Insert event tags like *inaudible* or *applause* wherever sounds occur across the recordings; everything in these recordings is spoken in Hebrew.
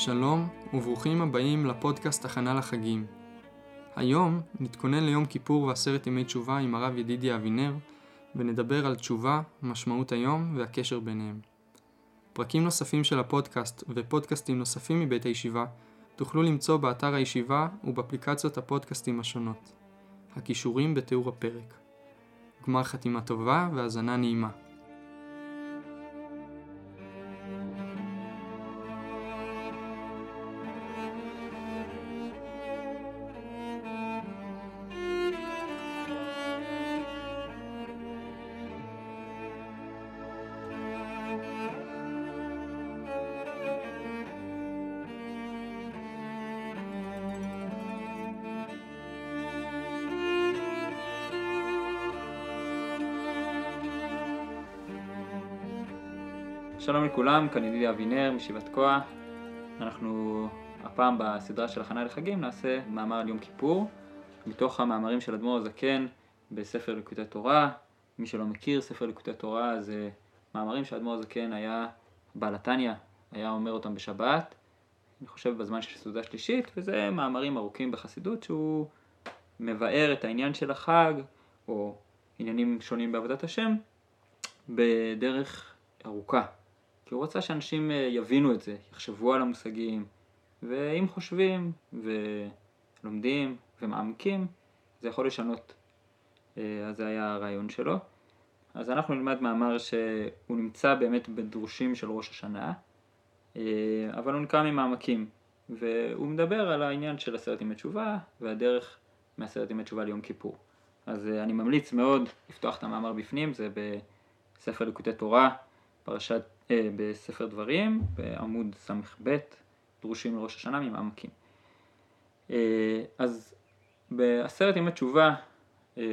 שלום וברוכים הבאים לפודקאסט הכנה לחגים. היום נתכונן ליום כיפור ועשרת ימי תשובה עם הרב ידידיה אבינר ונדבר על תשובה, משמעות היום והקשר ביניהם. פרקים נוספים של הפודקאסט ופודקאסטים נוספים מבית הישיבה תוכלו למצוא באתר הישיבה ובאפליקציות הפודקאסטים השונות. הכישורים בתיאור הפרק. גמר חתימה טובה והאזנה נעימה. שלום לכולם, כאן ידידי אבינר מישיבת כוח. אנחנו הפעם בסדרה של הכנה לחגים נעשה מאמר על יום כיפור, מתוך המאמרים של אדמו"ר הזקן בספר ליקוטי תורה. מי שלא מכיר, ספר ליקוטי תורה זה מאמרים שאדמו"ר הזקן היה בעל התניא, היה אומר אותם בשבת, אני חושב בזמן של סעודה שלישית, וזה מאמרים ארוכים בחסידות שהוא מבאר את העניין של החג, או עניינים שונים בעבודת השם, בדרך ארוכה. כי הוא רצה שאנשים אה, יבינו את זה, יחשבו על המושגים, ואם חושבים ולומדים ומעמקים, זה יכול לשנות. אה, אז זה היה הרעיון שלו. אז אנחנו נלמד מאמר שהוא נמצא באמת בדרושים של ראש השנה, אה, אבל הוא נקרא ממעמקים, והוא מדבר על העניין של עשרת ימי תשובה והדרך מעשרת ימי תשובה ליום כיפור. אז אני ממליץ מאוד לפתוח את המאמר בפנים, זה בספר ליקוטי תורה, פרשת בספר דברים, בעמוד ס"ב, דרושים לראש השנה ממעמקים. אה, אז בעשרת ימי תשובה אה,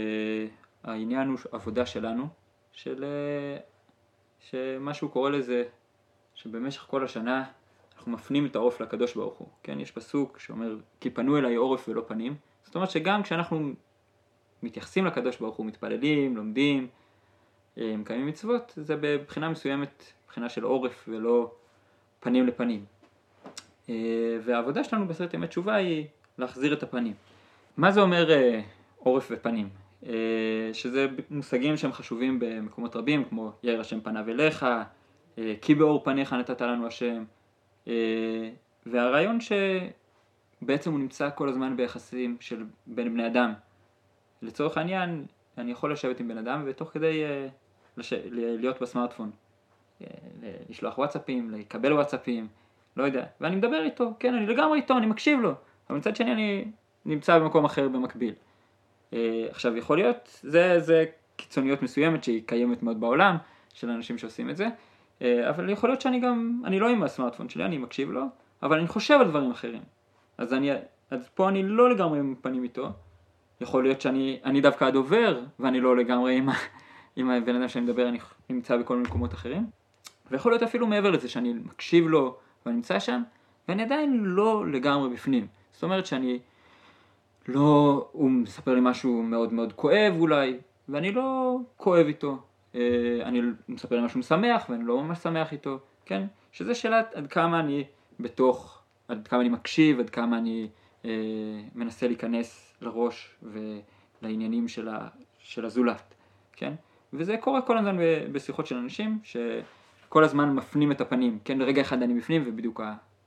העניין הוא עבודה שלנו, של שמה שהוא קורא לזה, שבמשך כל השנה אנחנו מפנים את העורף לקדוש ברוך הוא, כן? יש פסוק שאומר כי פנו אליי עורף ולא פנים, זאת אומרת שגם כשאנחנו מתייחסים לקדוש ברוך הוא, מתפללים, לומדים, מקיימים מצוות, זה בבחינה מסוימת מבחינה של עורף ולא פנים לפנים. אה, והעבודה שלנו בסרט ימי תשובה היא להחזיר את הפנים. מה זה אומר אה, עורף ופנים? אה, שזה מושגים שהם חשובים במקומות רבים, כמו יאיר השם פניו אליך, כי באור פניך נתת לנו השם, והרעיון שבעצם הוא נמצא כל הזמן ביחסים של בין בני אדם. לצורך העניין, אני יכול לשבת עם בן אדם ותוך כדי לש... להיות בסמארטפון. לשלוח וואטסאפים, לקבל וואטסאפים, לא יודע, ואני מדבר איתו, כן, אני לגמרי איתו, אני מקשיב לו, אבל מצד שני אני נמצא במקום אחר במקביל. אה, עכשיו יכול להיות, זה, זה קיצוניות מסוימת שהיא קיימת מאוד בעולם, של אנשים שעושים את זה, אה, אבל יכול להיות שאני גם, אני לא עם הסמארטפון שלי, אני מקשיב לו, אבל אני חושב על דברים אחרים. אז, אני, אז פה אני לא לגמרי עם פנים איתו, יכול להיות שאני דווקא הדובר, ואני לא לגמרי עם, עם הבן אדם שאני מדבר, אני נמצא בכל מיני מקומות אחרים. ויכול להיות אפילו מעבר לזה שאני מקשיב לו ואני נמצא שם, ואני עדיין לא לגמרי בפנים. זאת אומרת שאני לא, הוא מספר לי משהו מאוד מאוד כואב אולי, ואני לא כואב איתו. אה, אני מספר לי משהו משמח ואני לא ממש שמח איתו, כן? שזה שאלה עד כמה אני בתוך, עד כמה אני מקשיב, עד כמה אני אה, מנסה להיכנס לראש ולעניינים של, ה, של הזולת, כן? וזה קורה כל הזמן בשיחות של אנשים, ש... כל הזמן מפנים את הפנים, כן, לרגע אחד אני בפנים ובדיוק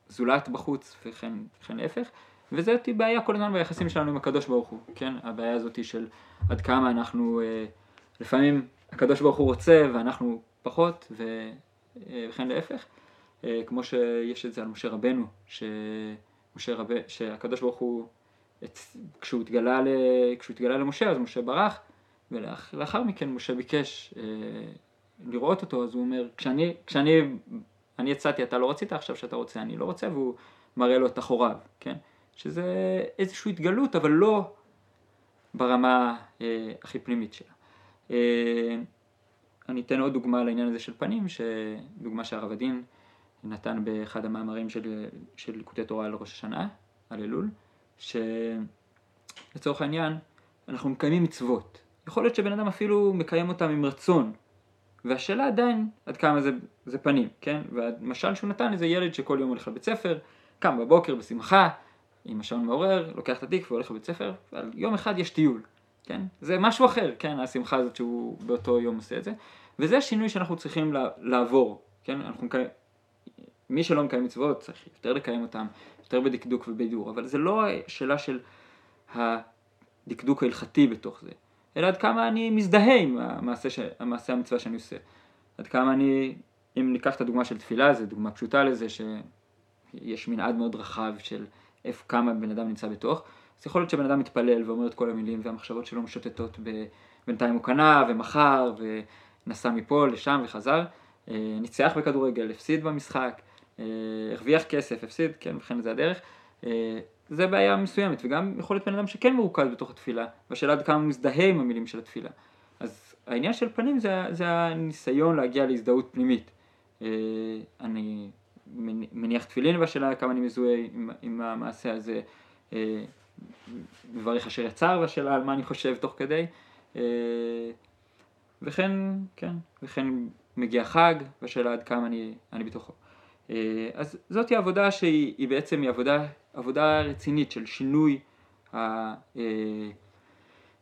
הזולת בחוץ וכן, וכן להפך, וזאת בעיה כל הזמן ביחסים שלנו עם הקדוש ברוך הוא, כן, הבעיה הזאת של עד כמה אנחנו, אה, לפעמים הקדוש ברוך הוא רוצה ואנחנו פחות ו, אה, וכן להפך, אה, כמו שיש את זה על משה רבנו, שמשה רב... שהקדוש ברוך הוא, את, כשהוא, התגלה ל... כשהוא התגלה למשה אז משה ברח ולאחר מכן משה ביקש לראות אותו, אז הוא אומר, כשאני, כשאני אני יצאתי, אתה לא רצית, עכשיו שאתה רוצה, אני לא רוצה, והוא מראה לו את אחוריו, כן? שזה איזושהי התגלות, אבל לא ברמה אה, הכי פנימית שלה. אה, אני אתן עוד דוגמה לעניין הזה של פנים, דוגמה שהרב הדין נתן באחד המאמרים של, של ליקוטי תורה על ראש השנה, על אלול, שלצורך העניין אנחנו מקיימים מצוות. יכול להיות שבן אדם אפילו מקיים אותם עם רצון, והשאלה עדיין עד כמה זה, זה פנים, כן? והמשל שהוא נתן איזה ילד שכל יום הולך לבית ספר קם בבוקר בשמחה, עם השעון מעורר, לוקח את התיק והולך לבית ספר, ועל יום אחד יש טיול, כן? זה משהו אחר, כן? השמחה הזאת שהוא באותו יום עושה את זה, וזה השינוי שאנחנו צריכים לעבור, כן? אנחנו מקיים, מי שלא מקיים מצוות צריך יותר לקיים אותם, יותר בדקדוק ובבידור, אבל זה לא שאלה של הדקדוק ההלכתי בתוך זה, אלא עד כמה אני מזדהה עם המעשה, ש... המעשה המצווה שאני עושה. עד כמה אני, אם ניקח את הדוגמה של תפילה, זו דוגמה פשוטה לזה, שיש מנעד מאוד רחב של איפה כמה בן אדם נמצא בתוך, אז יכול להיות שבן אדם מתפלל ואומר את כל המילים והמחשבות שלו משוטטות ב... בינתיים הוא קנה ומכר ונסע מפה לשם וחזר, אה, ניצח בכדורגל, הפסיד במשחק, אה, הרוויח כסף, הפסיד, כן, וכן זה הדרך. אה, זה בעיה מסוימת, וגם יכול להיות בן אדם שכן מרוכז בתוך התפילה, והשאלה עד כמה הוא מזדהה עם המילים של התפילה. אז העניין של פנים זה, זה הניסיון להגיע להזדהות פנימית. אני מניח תפילין והשאלה כמה אני מזוהה עם, עם המעשה הזה, מברך אשר יצר והשאלה על מה אני חושב תוך כדי. וכן, כן, וכן מגיע חג והשאלה עד כמה אני, אני בתוכו. אה, אז זאת היא עבודה שהיא בעצם היא עבודה, עבודה רצינית של שינוי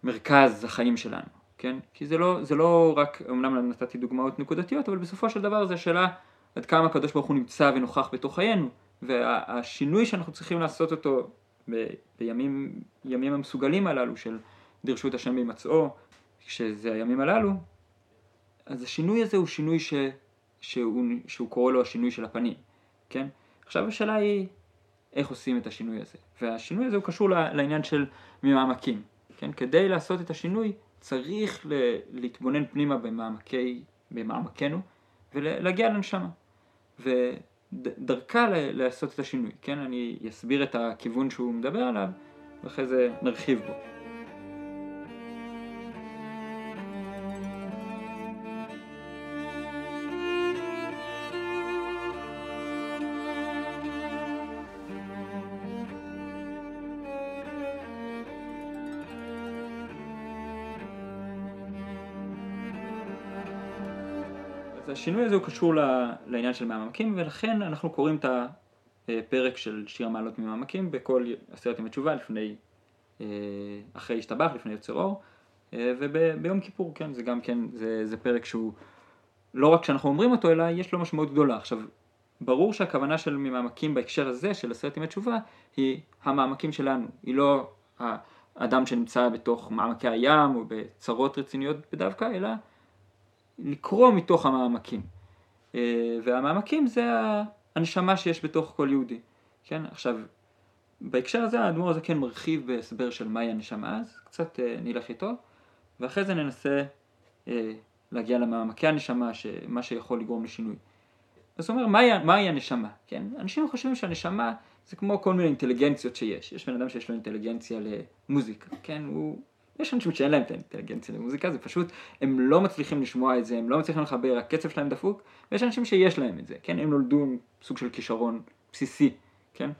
מרכז החיים שלנו, כן? כי זה לא, זה לא רק, אמנם נתתי דוגמאות נקודתיות, אבל בסופו של דבר זה השאלה עד כמה הקדוש ברוך הוא נמצא ונוכח בתוך חיינו, והשינוי שאנחנו צריכים לעשות אותו ב, בימים ימים המסוגלים הללו של דרשות השם בהימצאו, שזה הימים הללו, אז השינוי הזה הוא שינוי ש... שהוא, שהוא קורא לו השינוי של הפנים, כן? עכשיו השאלה היא איך עושים את השינוי הזה, והשינוי הזה הוא קשור לעניין של ממעמקים, כן? כדי לעשות את השינוי צריך. להתבונן פנימה במעמקי, במעמקנו ולהגיע לנשמה, ודרכה לעשות את השינוי, כן? אני אסביר את הכיוון שהוא מדבר עליו ואחרי זה נרחיב בו. השינוי הזה הוא קשור לעניין של מעמקים ולכן אנחנו קוראים את הפרק של שיר המעלות ממעמקים בכל עשרת ימי תשובה לפני, אה, אחרי השתבח, לפני יוצר אור אה, וביום כיפור, כן, זה גם כן, זה, זה פרק שהוא לא רק שאנחנו אומרים אותו אלא יש לו משמעות גדולה. עכשיו, ברור שהכוונה של ממעמקים בהקשר הזה של עשרת ימי תשובה היא המעמקים שלנו, היא לא האדם שנמצא בתוך מעמקי הים או בצרות רציניות בדווקא, אלא לקרוא מתוך המעמקים. אה, והמעמקים זה הנשמה שיש בתוך כל יהודי. כן, עכשיו, בהקשר הזה האדמו"ר הזה כן מרחיב בהסבר של מהי הנשמה, אז קצת אה, נלך איתו, ואחרי זה ננסה אה, להגיע למעמקי הנשמה, מה שיכול לגרום לשינוי. אז הוא אומר, מהי, מהי הנשמה? כן? אנשים חושבים שהנשמה זה כמו כל מיני אינטליגנציות שיש. יש בן אדם שיש לו אינטליגנציה למוזיקה, כן? הוא יש אנשים שאין להם את האינטליגנציה למוזיקה, זה פשוט, הם לא מצליחים לשמוע את זה, הם לא מצליחים לחבר, הקצב שלהם דפוק, ויש אנשים שיש להם את זה, כן, הם נולדו עם סוג של כישרון בסיסי, כן,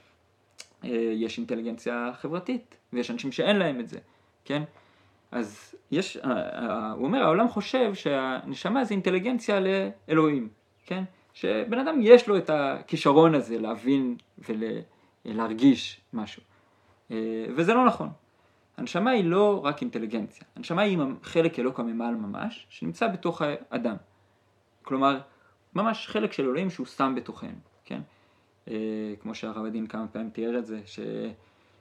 אה, יש אינטליגנציה חברתית, ויש אנשים שאין להם את זה, כן, אז יש, אה, אה, הוא אומר, העולם חושב שהנשמה זה אינטליגנציה לאלוהים, כן, שבן אדם יש לו את הכישרון הזה להבין ולהרגיש משהו, וזה לא נכון. הנשמה היא לא רק אינטליגנציה, הנשמה היא חלק אלוק הממעל ממש, שנמצא בתוך האדם. כלומר, ממש חלק של אלוהים שהוא שם בתוכנו, כן? אה, כמו שהרב הדין כמה פעמים תיאר את זה,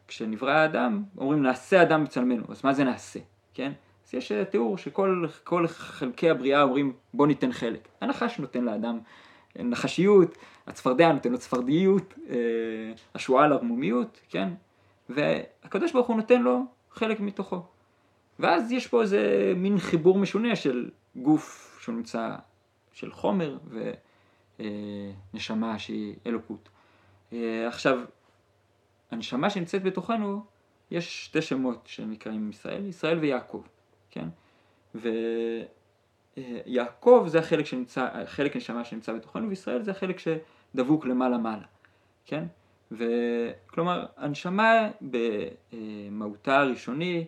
שכשנברא האדם, אומרים נעשה אדם בצלמנו, אז מה זה נעשה, כן? אז יש אה, תיאור שכל חלקי הבריאה אומרים בוא ניתן חלק. הנחש נותן לאדם נחשיות, הצפרדע נותן לו צפרדיות, אה, השועל ערמומיות, כן? והקדוש ברוך הוא נותן לו חלק מתוכו. ואז יש פה איזה מין חיבור משונה של גוף שהוא נמצא של חומר ונשמה שהיא אלוקות. אה, עכשיו, הנשמה שנמצאת בתוכנו, יש שתי שמות שנקראים ישראל, ישראל ויעקב, כן? ויעקב זה החלק שנמצא, חלק נשמה שנמצא בתוכנו, וישראל זה החלק שדבוק למעלה מעלה, כן? וכלומר, הנשמה במהותה הראשוני,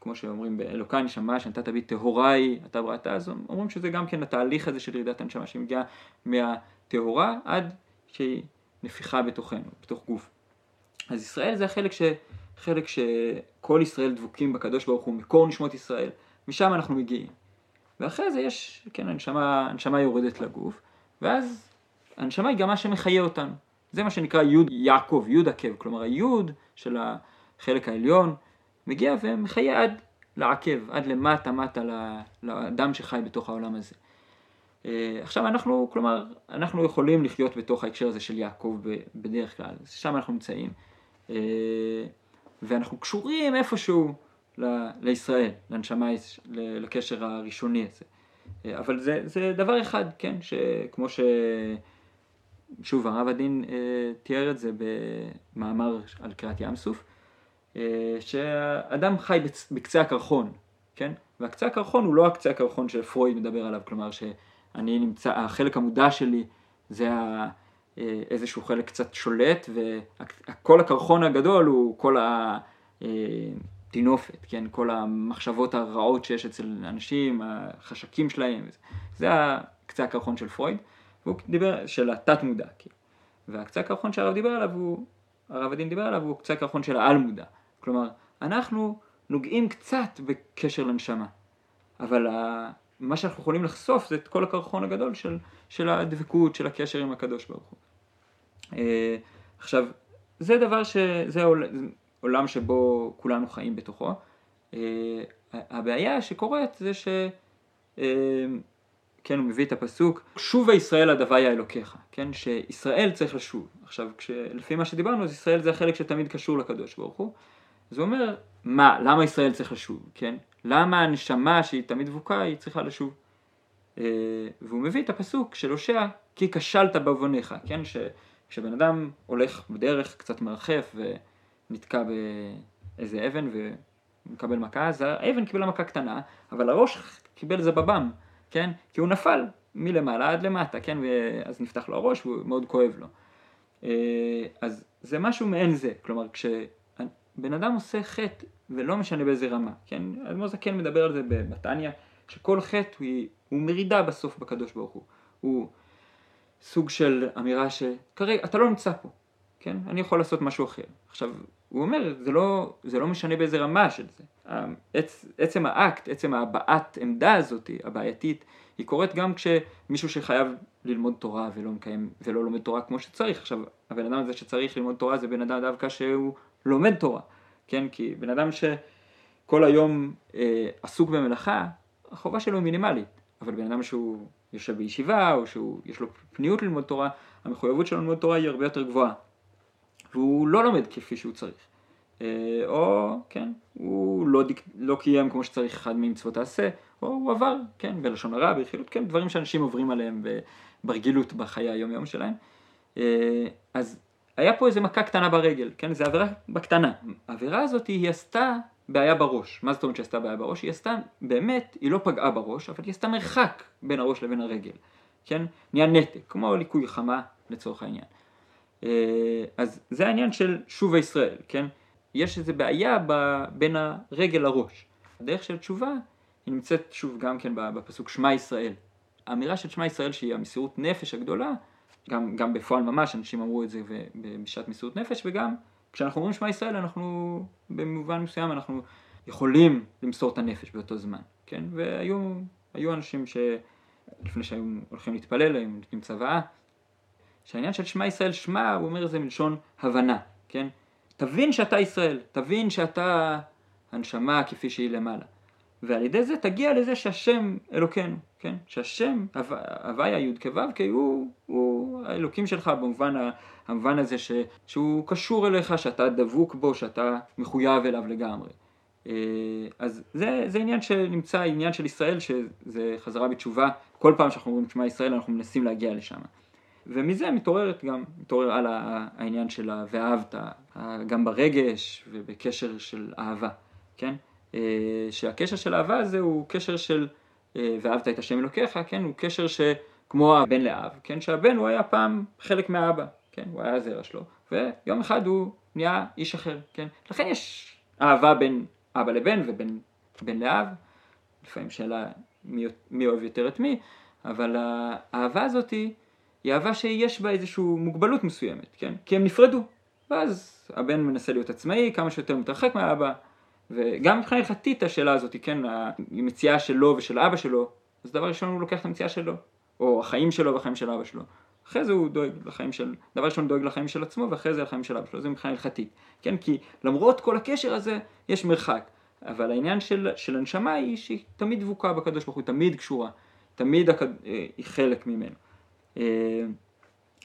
כמו שאומרים באלוקה נשמה שנתת בי טהורה היא, אתה בראת, אז אומרים שזה גם כן התהליך הזה של ירידת הנשמה שמגיעה מהטהורה עד שהיא נפיחה בתוכנו, בתוך גוף. אז ישראל זה החלק ש... חלק שכל ישראל דבוקים בקדוש ברוך הוא, מקור נשמות ישראל, משם אנחנו מגיעים. ואחרי זה יש, כן, הנשמה, הנשמה יורדת לגוף, ואז הנשמה היא גם מה שמחיה אותנו. זה מה שנקרא יוד יעקב, יוד עקב, כלומר היוד של החלק העליון מגיע ומחיה עד לעקב, עד למטה מטה לאדם שחי בתוך העולם הזה. אה, עכשיו אנחנו, כלומר, אנחנו יכולים לחיות בתוך ההקשר הזה של יעקב בדרך כלל, שם אנחנו נמצאים, אה, ואנחנו קשורים איפשהו לישראל, לנשמה, לקשר הראשוני הזה. אה, אבל זה, זה דבר אחד, כן, שכמו ש... שוב, הרב הדין תיאר את זה במאמר על קריאת ים סוף, שאדם חי בקצה הקרחון, כן? והקצה הקרחון הוא לא הקצה הקרחון שפרויד מדבר עליו, כלומר ש... אני נמצא, החלק המודע שלי זה ה, אה, איזשהו חלק קצת שולט, וכל הקרחון הגדול הוא כל הטינופת, כן? כל המחשבות הרעות שיש אצל אנשים, החשקים שלהם, זה הקצה הקרחון של פרויד, והוא דיבר, של התת מודע, כן? והקצה הקרחון שהרב דיבר עליו הוא, הרב הדין דיבר עליו הוא קצה הקרחון של העל מודע, כלומר, אנחנו נוגעים קצת בקשר לנשמה, אבל מה שאנחנו יכולים לחשוף זה את כל הקרחון הגדול של, של הדבקות, של הקשר עם הקדוש ברוך הוא. אה, עכשיו, זה דבר ש... זה עולם שבו כולנו חיים בתוכו. אה, הבעיה שקורית זה ש... כן, הוא מביא את הפסוק, שובה ישראל עד הוויה אלוקיך, כן, שישראל צריך לשוב. עכשיו, לפי מה שדיברנו, אז ישראל זה החלק שתמיד קשור לקדוש ברוך הוא. אז הוא אומר, מה, למה ישראל צריך לשוב, כן? למה הנשמה שהיא תמיד דבוקה היא צריכה לשוב? אה, והוא מביא את הפסוק של הושע, כי כשלת בעווניך, כן? כשבן אדם הולך בדרך, קצת מרחף ונתקע באיזה אבן ומקבל מכה, אז האבן קיבלה מכה קטנה, אבל הראש קיבל זבבם, כן? כי הוא נפל מלמעלה עד למטה, כן? ואז נפתח לו הראש והוא מאוד כואב לו. אה, אז זה משהו מעין זה, כלומר כשבן אדם עושה חטא ולא משנה באיזה רמה, כן? אדמו"ר זקן מדבר על זה בתניא, שכל חטא הוא, הוא מרידה בסוף בקדוש ברוך הוא. הוא סוג של אמירה שכרגע אתה לא נמצא פה, כן? אני יכול לעשות משהו אחר. עכשיו, הוא אומר, זה לא, זה לא משנה באיזה רמה של זה. עצ, עצם האקט, עצם הבעת עמדה הזאת, הבעייתית, היא קורית גם כשמישהו שחייב ללמוד תורה ולא מקיים, ולא לומד תורה כמו שצריך. עכשיו, הבן אדם הזה שצריך ללמוד תורה זה בן אדם דווקא שהוא לומד תורה. כן? כי בן אדם שכל היום אה, עסוק במלאכה, החובה שלו היא מינימלית, אבל בן אדם שהוא יושב בישיבה, או שיש לו פניות ללמוד תורה, המחויבות שלו ללמוד תורה היא הרבה יותר גבוהה, והוא לא לומד כפי שהוא צריך. אה, או, כן, הוא לא, דיק, לא קיים כמו שצריך אחד ממצוות העשה, או הוא עבר, כן, בלשון הרע, ברכילות, כן, דברים שאנשים עוברים עליהם ברגילות בחיי היום יום שלהם. אה, אז היה פה איזה מכה קטנה ברגל, כן? זה עבירה בקטנה. העבירה הזאת היא עשתה בעיה בראש. מה זאת אומרת שעשתה בעיה בראש? היא עשתה, באמת, היא לא פגעה בראש, אבל היא עשתה מרחק בין הראש לבין הרגל, כן? נהיה נתק, כמו ליקוי חמה לצורך העניין. אה, אז זה העניין של שוב הישראל, כן? יש איזו בעיה ב, בין הרגל לראש. הדרך של תשובה היא נמצאת שוב גם כן בפסוק שמע ישראל. האמירה של שמע ישראל שהיא המסירות נפש הגדולה גם, גם בפועל ממש אנשים אמרו את זה בשעת מסירות נפש וגם כשאנחנו אומרים שמע ישראל אנחנו במובן מסוים אנחנו יכולים למסור את הנפש באותו זמן, כן? והיו אנשים שלפני שהיו הולכים להתפלל היו נותנים צוואה שהעניין של שמע ישראל שמע הוא אומר את זה מלשון הבנה, כן? תבין שאתה ישראל, תבין שאתה הנשמה כפי שהיא למעלה ועל ידי זה תגיע לזה שהשם אלוקינו, כן? שהשם, הוויה י' כי הוא, הוא האלוקים שלך במובן המובן הזה ש, שהוא קשור אליך, שאתה דבוק בו, שאתה מחויב אליו לגמרי. אה, אז זה, זה עניין שנמצא, עניין של ישראל, שזה חזרה בתשובה, כל פעם שאנחנו אומרים שמע ישראל אנחנו מנסים להגיע לשם. ומזה מתעוררת גם, מתעורר על העניין של ה"ואהבת", גם ברגש ובקשר של אהבה, כן? אה, שהקשר של אהבה הזה הוא קשר של אה, ואהבת את השם אלוקיך, כן, הוא קשר שכמו הבן לאב, כן, שהבן הוא היה פעם חלק מהאבא, כן, הוא היה הזרע שלו, ויום אחד הוא נהיה איש אחר, כן, לכן יש אהבה בין אבא לבן ובין בן לאב, לפעמים שאלה מי, מי אוהב יותר את מי, אבל האהבה הזאת היא, היא אהבה שיש בה איזושהי מוגבלות מסוימת, כן? כי הם נפרדו. ואז הבן מנסה להיות עצמאי, כמה שיותר מתרחק מהאבא, וגם מבחינה הלכתית השאלה הזאת, כן, המציאה שלו ושל אבא שלו, אז דבר ראשון הוא לוקח את המציאה שלו, או החיים שלו והחיים של אבא שלו. אחרי זה הוא דואג לחיים של, דבר ראשון הוא דואג לחיים של עצמו ואחרי זה לחיים של אבא שלו, זה מבחינה הלכתית, כן, כי למרות כל הקשר הזה יש מרחק, אבל העניין של, של הנשמה היא שהיא תמיד דבוקה בקדוש ברוך הוא, תמיד קשורה, תמיד הקד... אה, היא חלק ממנו. אה,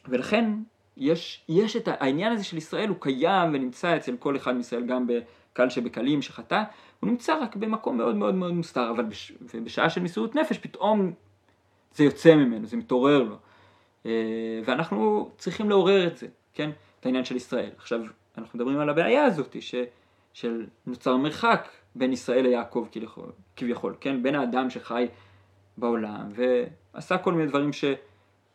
ולכן יש, יש את העניין הזה של ישראל הוא קיים ונמצא אצל כל אחד מישראל גם בקל שבקלים שחטא, הוא נמצא רק במקום מאוד מאוד מאוד מוסתר, אבל בש, בשעה של מסירות נפש פתאום זה יוצא ממנו, זה מתעורר לו. אה, ואנחנו צריכים לעורר את זה, כן? את העניין של ישראל. עכשיו, אנחנו מדברים על הבעיה הזאת ש, של נוצר מרחק בין ישראל ליעקב כביכול, כן? בין האדם שחי בעולם ועשה כל מיני דברים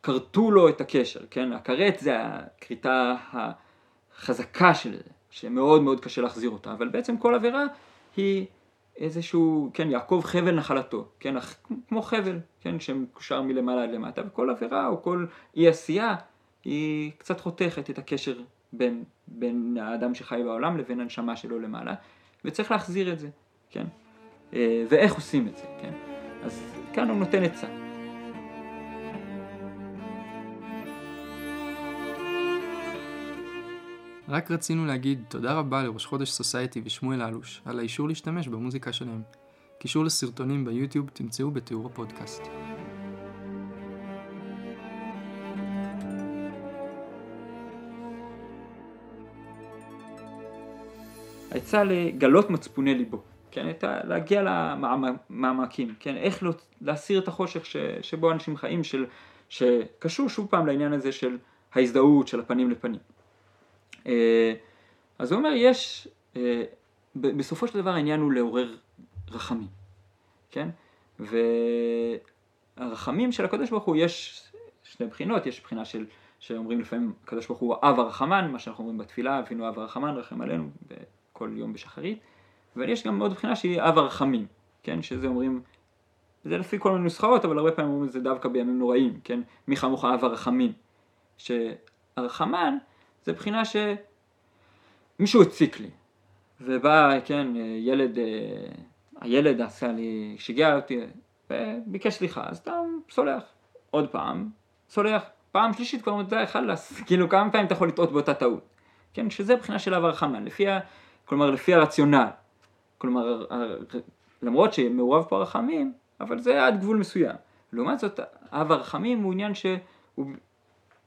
שכרתו לו את הקשר, כן? הכרת זה הכריתה החזקה של זה, שמאוד מאוד קשה להחזיר אותה, אבל בעצם כל עבירה היא איזשהו, כן, יעקב חבל נחלתו, כן, כמו חבל, כן, שמקושר מלמעלה עד למטה, וכל עבירה או כל אי עשייה היא קצת חותכת את הקשר בין, בין האדם שחי בעולם לבין הנשמה שלו למעלה, וצריך להחזיר את זה, כן, אה, ואיך עושים את זה, כן, אז כאן הוא נותן עצה. רק רצינו להגיד תודה רבה לראש חודש סוסייטי ושמואל אלוש על האישור להשתמש במוזיקה שלהם. קישור לסרטונים ביוטיוב תמצאו בתיאור הפודקאסט. העצה לגלות מצפוני ליבו, כן, את ה... להגיע למעמקים, כן, איך לא... להסיר את החושך ש... שבו אנשים חיים, של... שקשור שוב פעם לעניין הזה של ההזדהות, של הפנים לפנים. אה, אז הוא אומר, יש, אה, בסופו של דבר העניין הוא לעורר רחמים, כן? והרחמים של הקדוש ברוך הוא יש שני בחינות, יש בחינה של, שאומרים לפעמים הקדוש ברוך הוא אב הרחמן, מה שאנחנו אומרים בתפילה, אבינו אב הרחמן, רחם עלינו כל יום בשחרית, אבל יש גם עוד בחינה שהיא אב הרחמים, כן? שזה אומרים, זה לפי כל מיני נוסחאות, אבל הרבה פעמים אומרים את זה דווקא בימים נוראים, כן? מי חמוך אב הרחמים, שהרחמן זה בחינה שמישהו הציק לי, ובא, כן, ילד, הילד עשה לי, שיגע אותי, וביקש סליחה, אז אתה סולח. עוד פעם, סולח. פעם שלישית כבר אתה חלאס, *laughs* כאילו כמה פעמים אתה יכול לטעות באותה טעות. כן, שזה בחינה של אב הרחמן, לפי ה... כלומר לפי הרציונל. כלומר, למרות שמעורב פה הרחמים, אבל זה עד גבול מסוים. לעומת זאת, אב הרחמים הוא עניין שהוא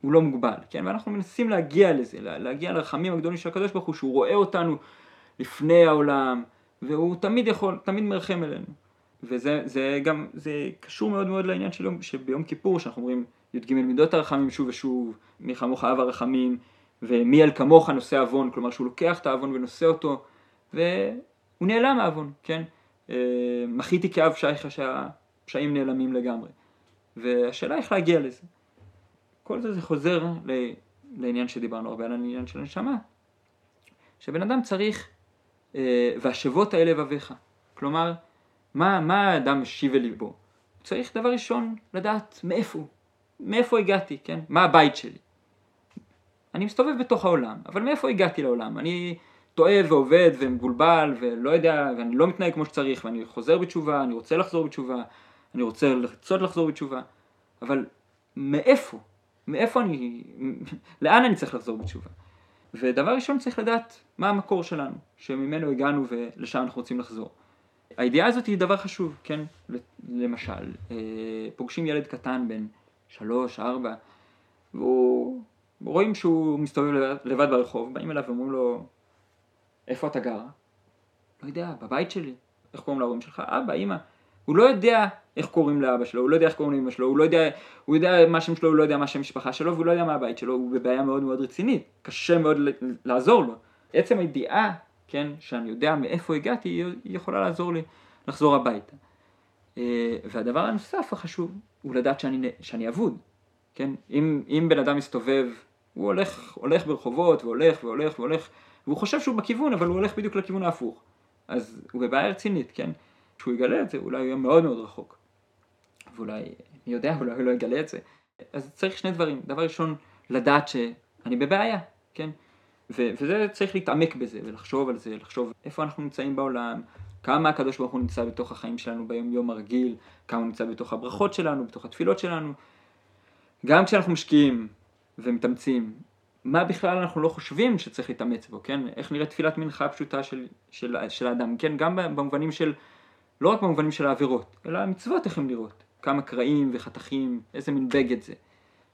הוא לא מוגבל, כן? ואנחנו מנסים להגיע לזה, להגיע לרחמים הגדולים של הקדוש ברוך הוא, שהוא רואה אותנו לפני העולם, והוא תמיד יכול, תמיד מרחם אלינו. וזה זה גם, זה קשור מאוד מאוד לעניין של יום, שביום כיפור, שאנחנו אומרים י"ג מידות הרחמים שוב ושוב, מי כמוך אב הרחמים, ומי אל כמוך נושא עוון, כלומר שהוא לוקח את העוון ונושא אותו, והוא נעלם מהעוון, כן? אה, מחיתי כאב שייכה שהפשעים נעלמים לגמרי. והשאלה איך להגיע לזה. כל זה זה חוזר לעניין שדיברנו הרבה על העניין של הנשמה, שבן אדם צריך, אה, והשבות האלה לבביך, כלומר, מה, מה האדם משיב אל ליבו? הוא צריך דבר ראשון לדעת מאיפה הוא, מאיפה הגעתי, כן? מה הבית שלי. אני מסתובב בתוך העולם, אבל מאיפה הגעתי לעולם? אני טועה ועובד ומבולבל ולא יודע, ואני לא מתנהג כמו שצריך, ואני חוזר בתשובה, אני רוצה לחזור בתשובה, אני רוצה לרצות לחזור בתשובה, אבל מאיפה? מאיפה אני, לאן אני צריך לחזור בתשובה. ודבר ראשון צריך לדעת מה המקור שלנו, שממנו הגענו ולשם אנחנו רוצים לחזור. הידיעה הזאת היא דבר חשוב, כן? למשל, אה, פוגשים ילד קטן בן שלוש, ארבע, והוא, רואים שהוא מסתובב לבד, ברחוב, באים אליו ואומרים לו, איפה אתה גר? לא יודע, בבית שלי. איך קוראים להורים שלך? אבא, אמא. הוא לא יודע איך קוראים לאבא שלו, הוא לא יודע איך קוראים לאמא שלו, הוא לא יודע, הוא יודע מה השם שלו, הוא לא יודע מה השם המשפחה שלו, והוא לא יודע מה הבית שלו, הוא בבעיה מאוד מאוד רצינית, קשה מאוד לעזור לו. עצם הידיעה, כן, שאני יודע מאיפה הגעתי, היא יכולה לעזור לי לחזור הביתה. אה, והדבר הנוסף החשוב, הוא לדעת שאני, שאני אבוד, כן, אם, אם בן אדם מסתובב, הוא הולך, הולך ברחובות, והולך והולך והולך, והוא חושב שהוא בכיוון, אבל הוא הולך בדיוק לכיוון ההפוך. אז הוא בבעיה רצינית, כן? כשהוא יגלה את זה, אולי הוא יהיה מאוד מאוד רחוק. ואולי, מי יודע, אולי הוא לא יגלה את זה. אז צריך שני דברים. דבר ראשון, לדעת שאני בבעיה, כן? ו- וזה צריך להתעמק בזה ולחשוב על זה, לחשוב איפה אנחנו נמצאים בעולם, כמה הקדוש ברוך הוא נמצא בתוך החיים שלנו ביום יום הרגיל, כמה הוא נמצא בתוך הברכות שלנו, בתוך התפילות שלנו. גם כשאנחנו משקיעים ומתאמצים, מה בכלל אנחנו לא חושבים שצריך להתאמץ בו, כן? איך נראית תפילת מנחה הפשוטה של, של, של האדם, כן? גם במובנים של, לא רק במובנים של העבירות, אלא המצוות איך הם נראות. כמה קרעים וחתכים, איזה מין בגד זה.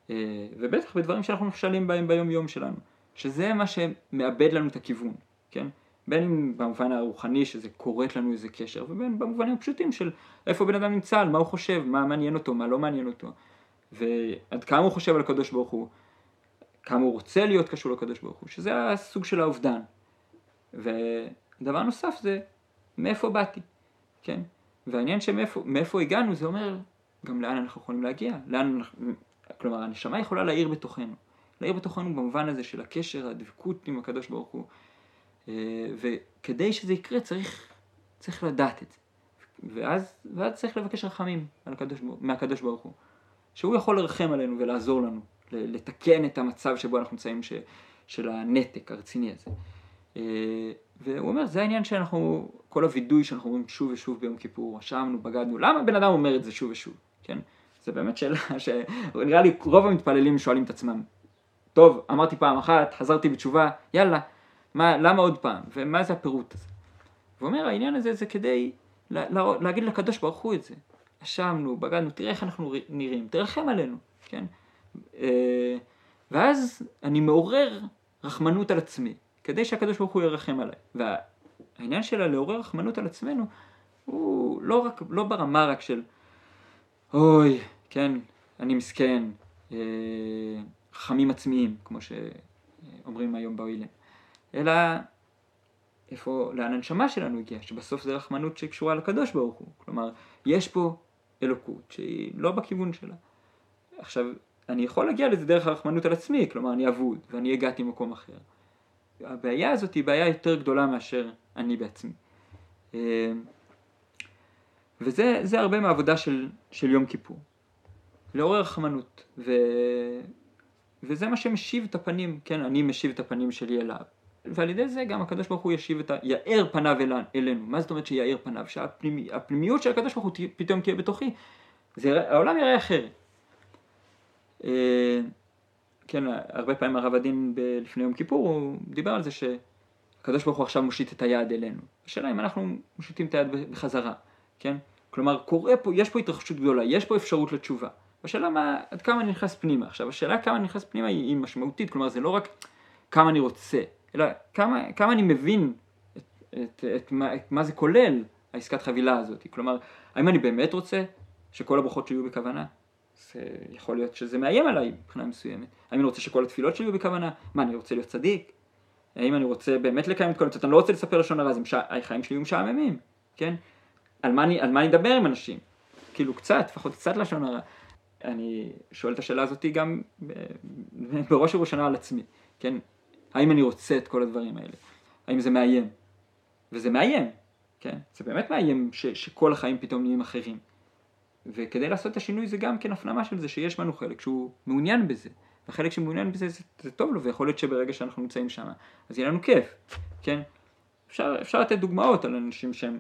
אה, ובטח בדברים שאנחנו נכשלים בהם ביום יום שלנו. שזה מה שמאבד לנו את הכיוון, כן? בין אם במובן הרוחני שזה כורת לנו איזה קשר, ובין במובנים הפשוטים של איפה בן אדם נמצא, על מה הוא חושב, מה מעניין אותו, מה לא מעניין אותו, ועד כמה הוא חושב על הקדוש ברוך הוא, כמה הוא רוצה להיות קשור לקדוש ברוך הוא, שזה הסוג של האובדן. ודבר נוסף זה מאיפה באתי, כן? והעניין שמאיפה הגענו זה אומר גם לאן אנחנו יכולים להגיע, לאן אנחנו, כלומר הנשמה יכולה להאיר בתוכנו. להאיר בתוכנו במובן הזה של הקשר, הדבקות עם הקדוש ברוך הוא. אה, וכדי שזה יקרה צריך, צריך לדעת את זה. ואז, ואז צריך לבקש רחמים הקדוש, מהקדוש ברוך הוא. שהוא יכול לרחם עלינו ולעזור לנו, לתקן את המצב שבו אנחנו נמצאים של הנתק הרציני הזה. והוא אומר, זה העניין שאנחנו, כל הווידוי שאנחנו אומרים שוב ושוב ביום כיפור, אשמנו, בגדנו, למה בן אדם אומר את זה שוב ושוב, כן? זה באמת שאלה *laughs* שנראה לי רוב המתפללים שואלים את עצמם, טוב, אמרתי פעם אחת, חזרתי בתשובה, יאללה, מה, למה עוד פעם? ומה זה הפירוט הזה? הוא אומר, העניין הזה זה כדי לה, לה, להגיד לקדוש ברוך הוא את זה. אשמנו, בגדנו, תראה איך אנחנו נראים, תרחם עלינו, כן? אה, ואז אני מעורר רחמנות על עצמי, כדי שהקדוש ברוך הוא ירחם עליי. והעניין של לעורר רחמנות על עצמנו, הוא לא, רק, לא ברמה רק של, אוי, כן, אני מסכן, אה, חכמים עצמיים, כמו שאומרים היום באוילם, אלא איפה, לאן הנשמה שלנו הגיעה, שבסוף זה רחמנות שקשורה לקדוש ברוך הוא. כלומר, יש פה אלוקות שהיא לא בכיוון שלה. עכשיו, אני יכול להגיע לזה דרך הרחמנות על עצמי, כלומר, אני אבוד ואני הגעתי ממקום אחר. הבעיה הזאת היא בעיה יותר גדולה מאשר אני בעצמי. אה, וזה הרבה מהעבודה של, של יום כיפור. לעורר רחמנות. ו... וזה מה שמשיב את הפנים, כן, אני משיב את הפנים שלי אליו. ועל ידי זה גם הקדוש ברוך הוא ישיב את ה... יאר פניו אלינו. מה זאת אומרת שיאר פניו? שהפנימיות של הקדוש ברוך הוא פתאום תהיה בתוכי. זה, העולם יראה אחרת. כן, הרבה פעמים הרב הדין לפני יום כיפור, הוא דיבר על זה שהקדוש ברוך הוא עכשיו מושיט את היד אלינו. השאלה אם אנחנו מושיטים את היד בחזרה, כן? כלומר, קורה פה, יש פה התרחשות גדולה, יש פה אפשרות לתשובה. השאלה מה, עד כמה אני נכנס פנימה. עכשיו, השאלה כמה אני נכנס פנימה היא, היא משמעותית, כלומר זה לא רק כמה אני רוצה, אלא כמה, כמה אני מבין את, את, את, את, מה, את מה זה כולל, העסקת חבילה הזאת. כלומר, האם אני באמת רוצה שכל הברכות שלי יהיו בכוונה? זה יכול להיות שזה מאיים עליי מבחינה מסוימת. האם אני רוצה שכל התפילות שלי יהיו בכוונה? מה, אני רוצה להיות צדיק? האם אני רוצה באמת לקיים את כל המצוות? אני לא רוצה לספר לשון הרע, מש... החיים שלי יהיו משעממים, כן? על מה, אני, על מה אני אדבר עם אנשים? כאילו קצת, לפחות קצת לשון הרע. אני שואל את השאלה הזאת גם *laughs* בראש ובראשונה על עצמי, כן? האם אני רוצה את כל הדברים האלה? האם זה מאיים? וזה מאיים, כן? זה באמת מאיים ש, שכל החיים פתאום נהיים אחרים. וכדי לעשות את השינוי זה גם כן הפנמה של זה שיש בנו חלק שהוא מעוניין בזה. והחלק שמעוניין בזה זה, זה טוב לו, ויכול להיות שברגע שאנחנו נמצאים שם, אז יהיה לנו כיף, כן? אפשר, אפשר לתת דוגמאות על אנשים שהם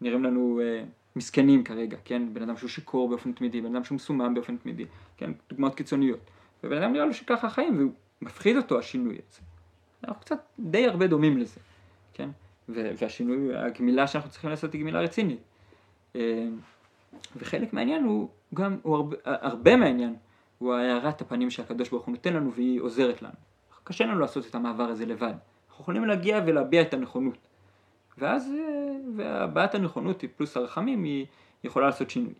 נראים לנו אה, מסכנים כרגע, כן? בן אדם שהוא שיכור באופן תמידי, בן אדם שהוא מסומם באופן תמידי, כן? דוגמאות קיצוניות. ובן אדם נראה לו שככה החיים, והוא מפחיד אותו השינוי הזה. אנחנו קצת די הרבה דומים לזה, כן? והשינוי, הגמילה שאנחנו צריכים לעשות היא גמילה רצינית. אה, וחלק מהעניין הוא גם, הוא הרבה, הרבה מהעניין הוא הארת הפנים שהקדוש ברוך הוא נותן לנו והיא עוזרת לנו. קשה לנו לעשות את המעבר הזה לבד. אנחנו יכולים להגיע ולהביע את הנכונות. ואז, אה, והבעת הנכונות פלוס הרחמים היא יכולה לעשות שינוי.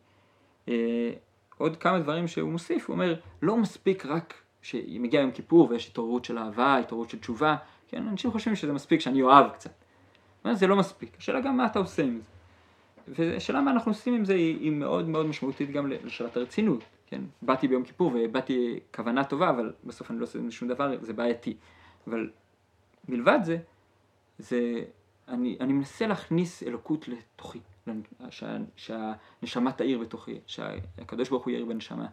אה, עוד כמה דברים שהוא מוסיף, הוא אומר, לא מספיק רק שמגיע יום כיפור ויש התעוררות של אהבה, התעוררות של תשובה, כן, אנשים חושבים שזה מספיק שאני אוהב קצת. זה לא מספיק, השאלה גם מה אתה עושה עם זה. והשאלה מה אנחנו עושים עם זה היא, היא מאוד מאוד משמעותית גם לשאלת הרצינות, כן, באתי ביום כיפור ובאתי כוונה טובה, אבל בסוף אני לא עושה שום דבר, זה בעייתי. אבל מלבד זה, זה אני, אני מנסה להכניס אלוקות לתוכי, שה, שהנשמה תאיר בתוכי, שהקדוש ברוך הוא יאיר בנשמה.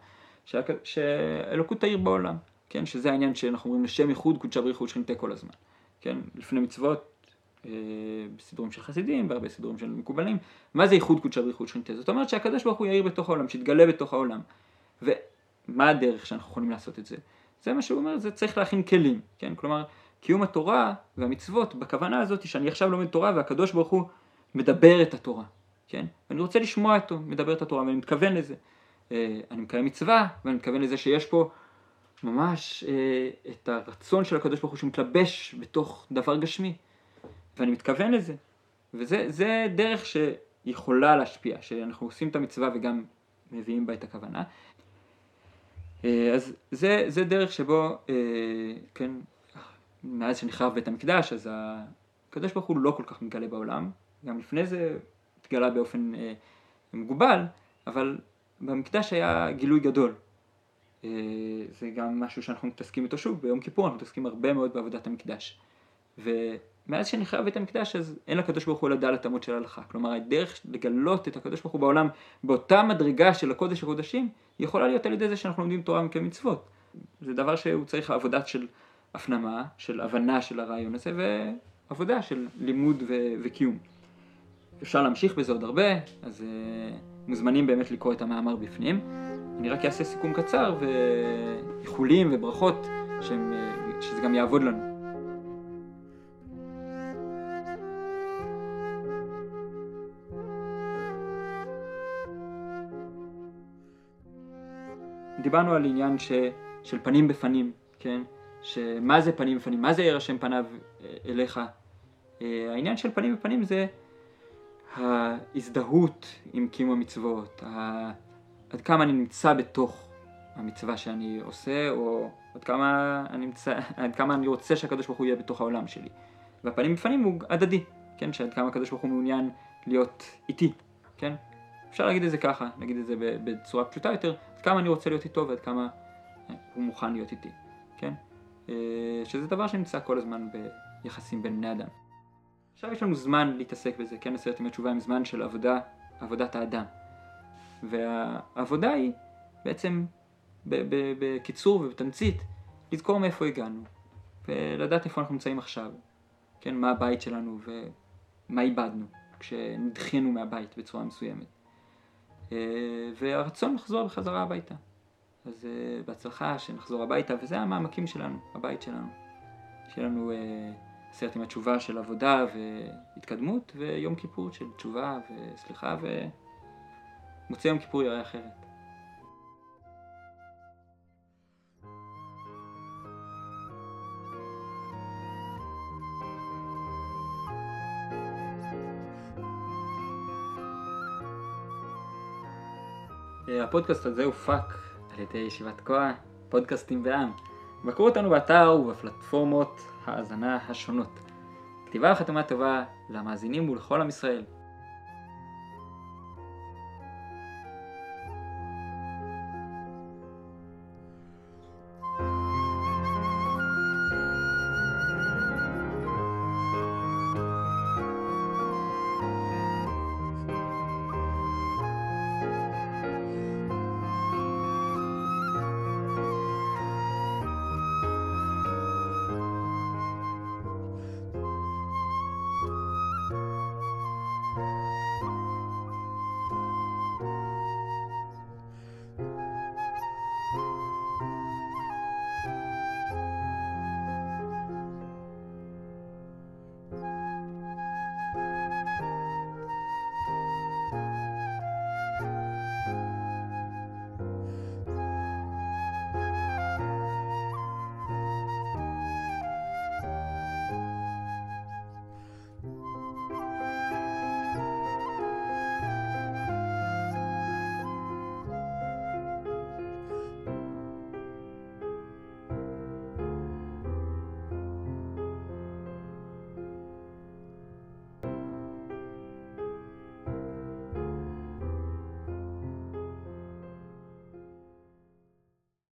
שהק- שאלוקות תאיר בעולם, כן, שזה העניין שאנחנו אומרים לשם ייחוד קודשא בריחו ושכינתה כל הזמן, כן, לפני מצוות, בסידורים של חסידים והרבה סידורים של מקובלים, מה זה ייחוד קודשא בריחו ושכינתה? זאת אומרת שהקדוש ברוך הוא יאיר בתוך העולם, שיתגלה בתוך העולם, ומה הדרך שאנחנו יכולים לעשות את זה? זה מה שהוא אומר, זה צריך להכין כלים, כן, כלומר, קיום התורה והמצוות בכוונה הזאת שאני עכשיו לומד תורה והקדוש ברוך הוא מדבר את התורה, כן? ואני רוצה לשמוע אותו מדבר את התורה ואני מתכוון לזה. אה, אני מקיים מצווה ואני מתכוון לזה שיש פה ממש אה, את הרצון של הקדוש ברוך הוא שמתלבש בתוך דבר גשמי ואני מתכוון לזה. וזה זה דרך שיכולה להשפיע, שאנחנו עושים את המצווה וגם מביאים בה את הכוונה. אה, אז זה, זה דרך שבו, אה, כן, מאז שנחרב בית המקדש, אז הקדוש ברוך הוא לא כל כך מתגלה בעולם, גם לפני זה התגלה באופן אה, מוגבל, אבל במקדש היה גילוי גדול. זה גם משהו שאנחנו מתעסקים איתו שוב, ביום כיפור אנחנו מתעסקים הרבה מאוד בעבודת המקדש. ומאז שנחרב בית המקדש אז אין לקדוש ברוך הוא אלא דל התאמות של הלכה. כלומר הדרך לגלות את הקדוש ברוך הוא בעולם באותה מדרגה של הקודש הקודשים, יכולה להיות על ידי זה שאנחנו לומדים תורה כמצוות. זה דבר שהוא צריך עבודה של הפנמה, של הבנה של הרעיון הזה, ועבודה של לימוד ו- וקיום. אפשר להמשיך בזה עוד הרבה, אז uh, מוזמנים באמת לקרוא את המאמר בפנים. אני רק אעשה סיכום קצר ואיחולים וברכות שהם, uh, שזה גם יעבוד לנו. דיברנו על עניין ש, של פנים בפנים, כן? שמה זה פנים בפנים? מה זה יירשם פניו אה, אליך? אה, העניין של פנים בפנים זה ההזדהות עם קיום המצוות. עד כמה אני נמצא בתוך המצווה שאני עושה, או עד כמה אני, נמצא, עד כמה אני רוצה שהקדוש ברוך הוא יהיה בתוך העולם שלי. והפנים בפנים הוא הדדי, כן? שעד כמה הקדוש ברוך הוא מעוניין להיות איתי, כן? אפשר להגיד את זה ככה, נגיד את זה בצורה פשוטה יותר, עד כמה אני רוצה להיות איתו ועד כמה הוא מוכן להיות איתי, כן? שזה דבר שנמצא כל הזמן ביחסים בין בני אדם. עכשיו יש לנו זמן להתעסק בזה, כן? עשרת ימי תשובה עם זמן של עבודה, עבודת האדם. והעבודה היא בעצם, בקיצור ובתמצית, לזכור מאיפה הגענו, ולדעת איפה אנחנו נמצאים עכשיו, כן? מה הבית שלנו ומה איבדנו כשנדחינו מהבית בצורה מסוימת. והרצון לחזור בחזרה הביתה. אז בהצלחה שנחזור הביתה, וזה המעמקים שלנו, הבית שלנו. שיהיה לנו עשרת ימי תשובה של עבודה והתקדמות, ויום כיפור של תשובה וסליחה, ומוצא יום כיפור יראה אחרת. הפודקאסט הזה הופק על ידי ישיבת כהה, פודקאסטים בעם. בקרו אותנו באתר ובפלטפורמות האזנה השונות. כתיבה וחתימה טובה למאזינים ולכל עם ישראל.